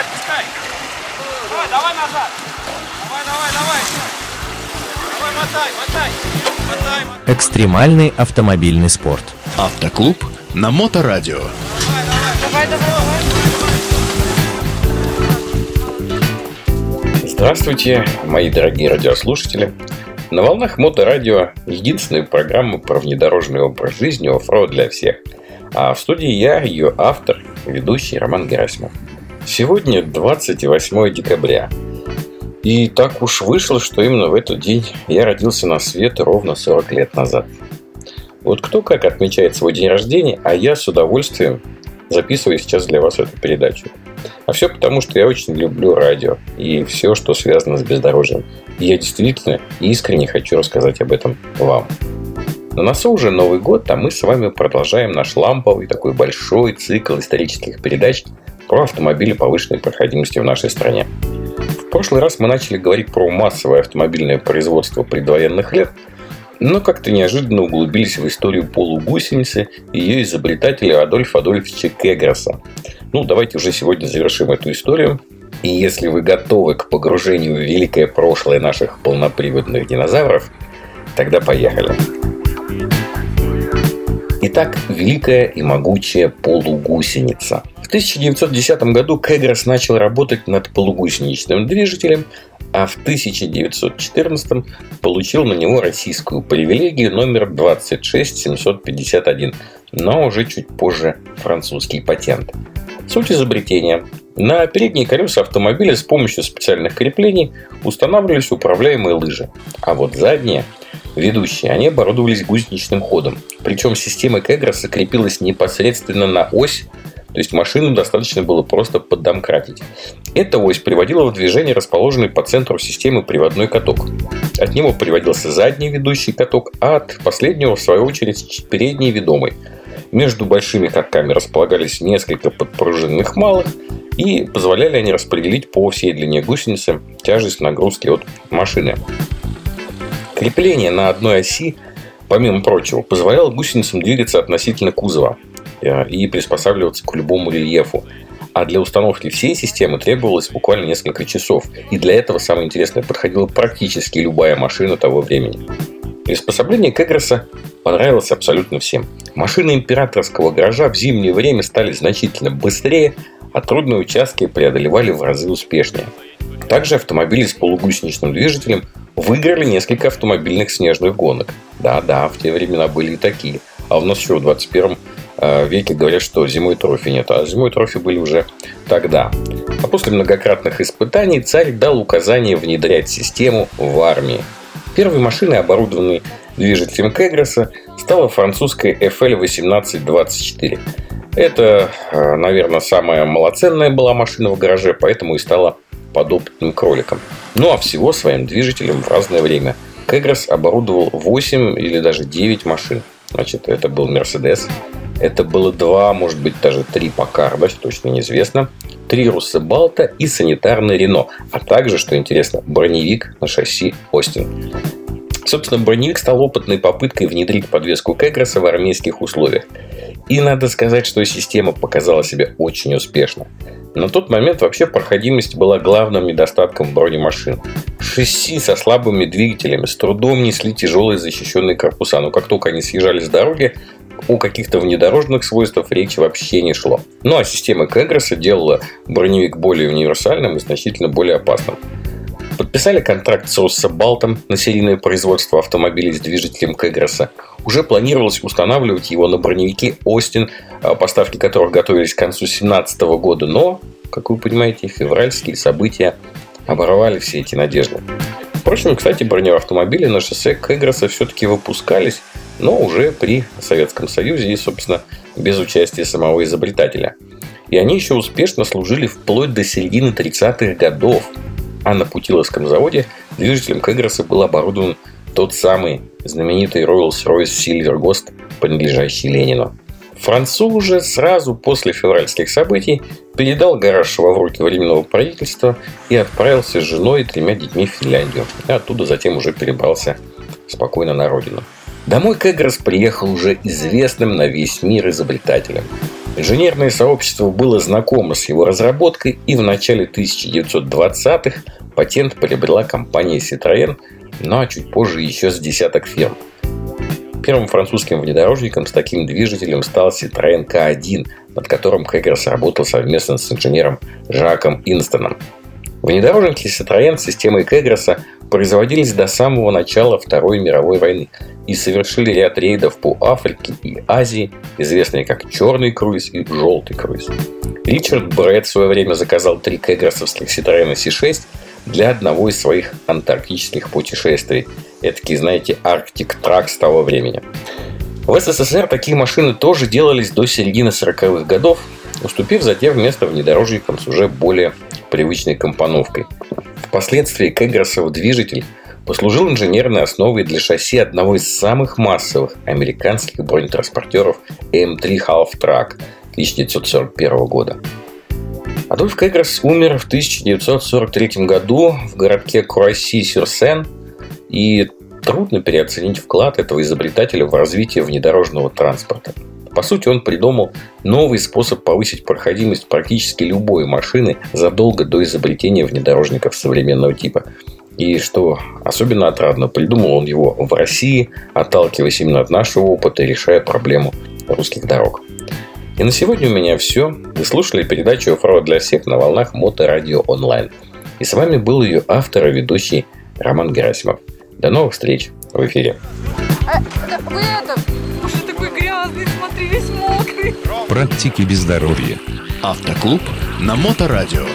отпускай. Давай, давай назад. Давай, давай, давай. Давай, мотай, мотай. Мотай, мотай. Экстремальный автомобильный спорт. Автоклуб на Моторадио. Давай, давай, давай. Здравствуйте, мои дорогие радиослушатели. На волнах Моторадио единственная программа про внедорожный образ жизни оффроуд для всех. А в студии я, ее автор, ведущий Роман Герасимов. Сегодня 28 декабря. И так уж вышло, что именно в этот день я родился на свет ровно 40 лет назад. Вот кто как отмечает свой день рождения, а я с удовольствием записываю сейчас для вас эту передачу. А все потому, что я очень люблю радио и все, что связано с бездорожьем. И я действительно искренне хочу рассказать об этом вам. На носу уже Новый год, а мы с вами продолжаем наш ламповый такой большой цикл исторических передач про автомобили повышенной проходимости в нашей стране. В прошлый раз мы начали говорить про массовое автомобильное производство предвоенных лет, но как-то неожиданно углубились в историю полугусеницы и ее изобретателя Адольфа Адольфовича Кеграса. Ну, давайте уже сегодня завершим эту историю. И если вы готовы к погружению в великое прошлое наших полноприводных динозавров, тогда поехали. Итак, великая и могучая полугусеница. В 1910 году Кеграс начал работать над полугусеничным движителем, а в 1914 получил на него российскую привилегию номер 26751, но уже чуть позже французский патент. Суть изобретения. На передние колеса автомобиля с помощью специальных креплений устанавливались управляемые лыжи, а вот задние ведущие, они оборудовались гусеничным ходом. Причем система Кеграса крепилась непосредственно на ось, то есть машину достаточно было просто поддомкратить. Эта ось приводила в движение расположенный по центру системы приводной каток. От него приводился задний ведущий каток, а от последнего, в свою очередь, передний ведомый. Между большими катками располагались несколько подпружинных малых, и позволяли они распределить по всей длине гусеницы тяжесть нагрузки от машины. Крепление на одной оси, помимо прочего, позволяло гусеницам двигаться относительно кузова э, и приспосабливаться к любому рельефу. А для установки всей системы требовалось буквально несколько часов. И для этого, самое интересное, подходила практически любая машина того времени. Приспособление Кегроса понравилось абсолютно всем. Машины императорского гаража в зимнее время стали значительно быстрее, а трудные участки преодолевали в разы успешнее. Также автомобили с полугусеничным движителем выиграли несколько автомобильных снежных гонок. Да-да, в те времена были и такие. А у нас еще в 21 э, веке говорят, что зимой трофи нет, а зимой трофи были уже тогда. А после многократных испытаний царь дал указание внедрять систему в армии. Первой машиной, оборудованной движителем Кегроса, стала французская FL1824. Это, э, наверное, самая малоценная была машина в гараже, поэтому и стала подопытным кроликом. Ну а всего своим движителем в разное время Кегрос оборудовал 8 или даже 9 машин. Значит, это был Мерседес, это было два, может быть, даже три Покарда, точно неизвестно. Три Руссебалта и санитарный Рено. А также, что интересно, броневик на шасси Остин. Собственно, броневик стал опытной попыткой внедрить подвеску Кегроса в армейских условиях. И надо сказать, что система показала себя очень успешно. На тот момент вообще проходимость была главным недостатком бронемашин. Шасси со слабыми двигателями с трудом несли тяжелые защищенные корпуса, но как только они съезжали с дороги, о каких-то внедорожных свойствах речи вообще не шло. Ну а система Кегроса делала броневик более универсальным и значительно более опасным. Подписали контракт с Россобалтом на серийное производство автомобилей с движителем Кегроса. Уже планировалось устанавливать его на броневики Остин, а, поставки которых готовились к концу 2017 года, но, как вы понимаете, февральские события оборвали все эти надежды. Впрочем, кстати, бронеавтомобили на шоссе Кегроса все-таки выпускались, но уже при Советском Союзе и, собственно, без участия самого изобретателя. И они еще успешно служили вплоть до середины 30-х годов – а на Путиловском заводе движителем Кегроса был оборудован тот самый знаменитый Rolls-Royce Silver Ghost, принадлежащий Ленину. Француз же сразу после февральских событий передал гараж во в руки Временного правительства и отправился с женой и тремя детьми в Финляндию. И оттуда затем уже перебрался спокойно на родину. Домой Кэгрос приехал уже известным на весь мир изобретателем. Инженерное сообщество было знакомо с его разработкой, и в начале 1920-х патент приобрела компания Citroën, ну а чуть позже еще с десяток фирм. Первым французским внедорожником с таким движителем стал Citroën K1, над которым Кэггерс работал совместно с инженером Жаком Инстоном. Внедорожники Citroën с системой Кэггерса производились до самого начала Второй мировой войны и совершили ряд рейдов по Африке и Азии, известные как «Черный круиз» и «Желтый круиз». Ричард Брэд в свое время заказал три кэггерсовских Citroёn C6 для одного из своих антарктических путешествий. Это, знаете, Арктик Трак с того времени. В СССР такие машины тоже делались до середины 40-х годов, уступив затем место внедорожникам с уже более привычной компоновкой. Впоследствии Кэггерсов движитель послужил инженерной основой для шасси одного из самых массовых американских бронетранспортеров М3 Half Track 1941 года. Адольф Кэггерс умер в 1943 году в городке Круасси-Сюрсен, и трудно переоценить вклад этого изобретателя в развитие внедорожного транспорта. По сути, он придумал новый способ повысить проходимость практически любой машины задолго до изобретения внедорожников современного типа. И что особенно отрадно, придумал он его в России, отталкиваясь именно от нашего опыта и решая проблему русских дорог. И на сегодня у меня все. Вы слушали передачу «Оффроуд для всех» на волнах Моторадио онлайн. И с вами был ее автор и ведущий Роман Герасимов. До новых встреч в эфире. А, вы это, уже такой грязный, смотри, весь мокрый. Практики без здоровья. Автоклуб на Моторадио.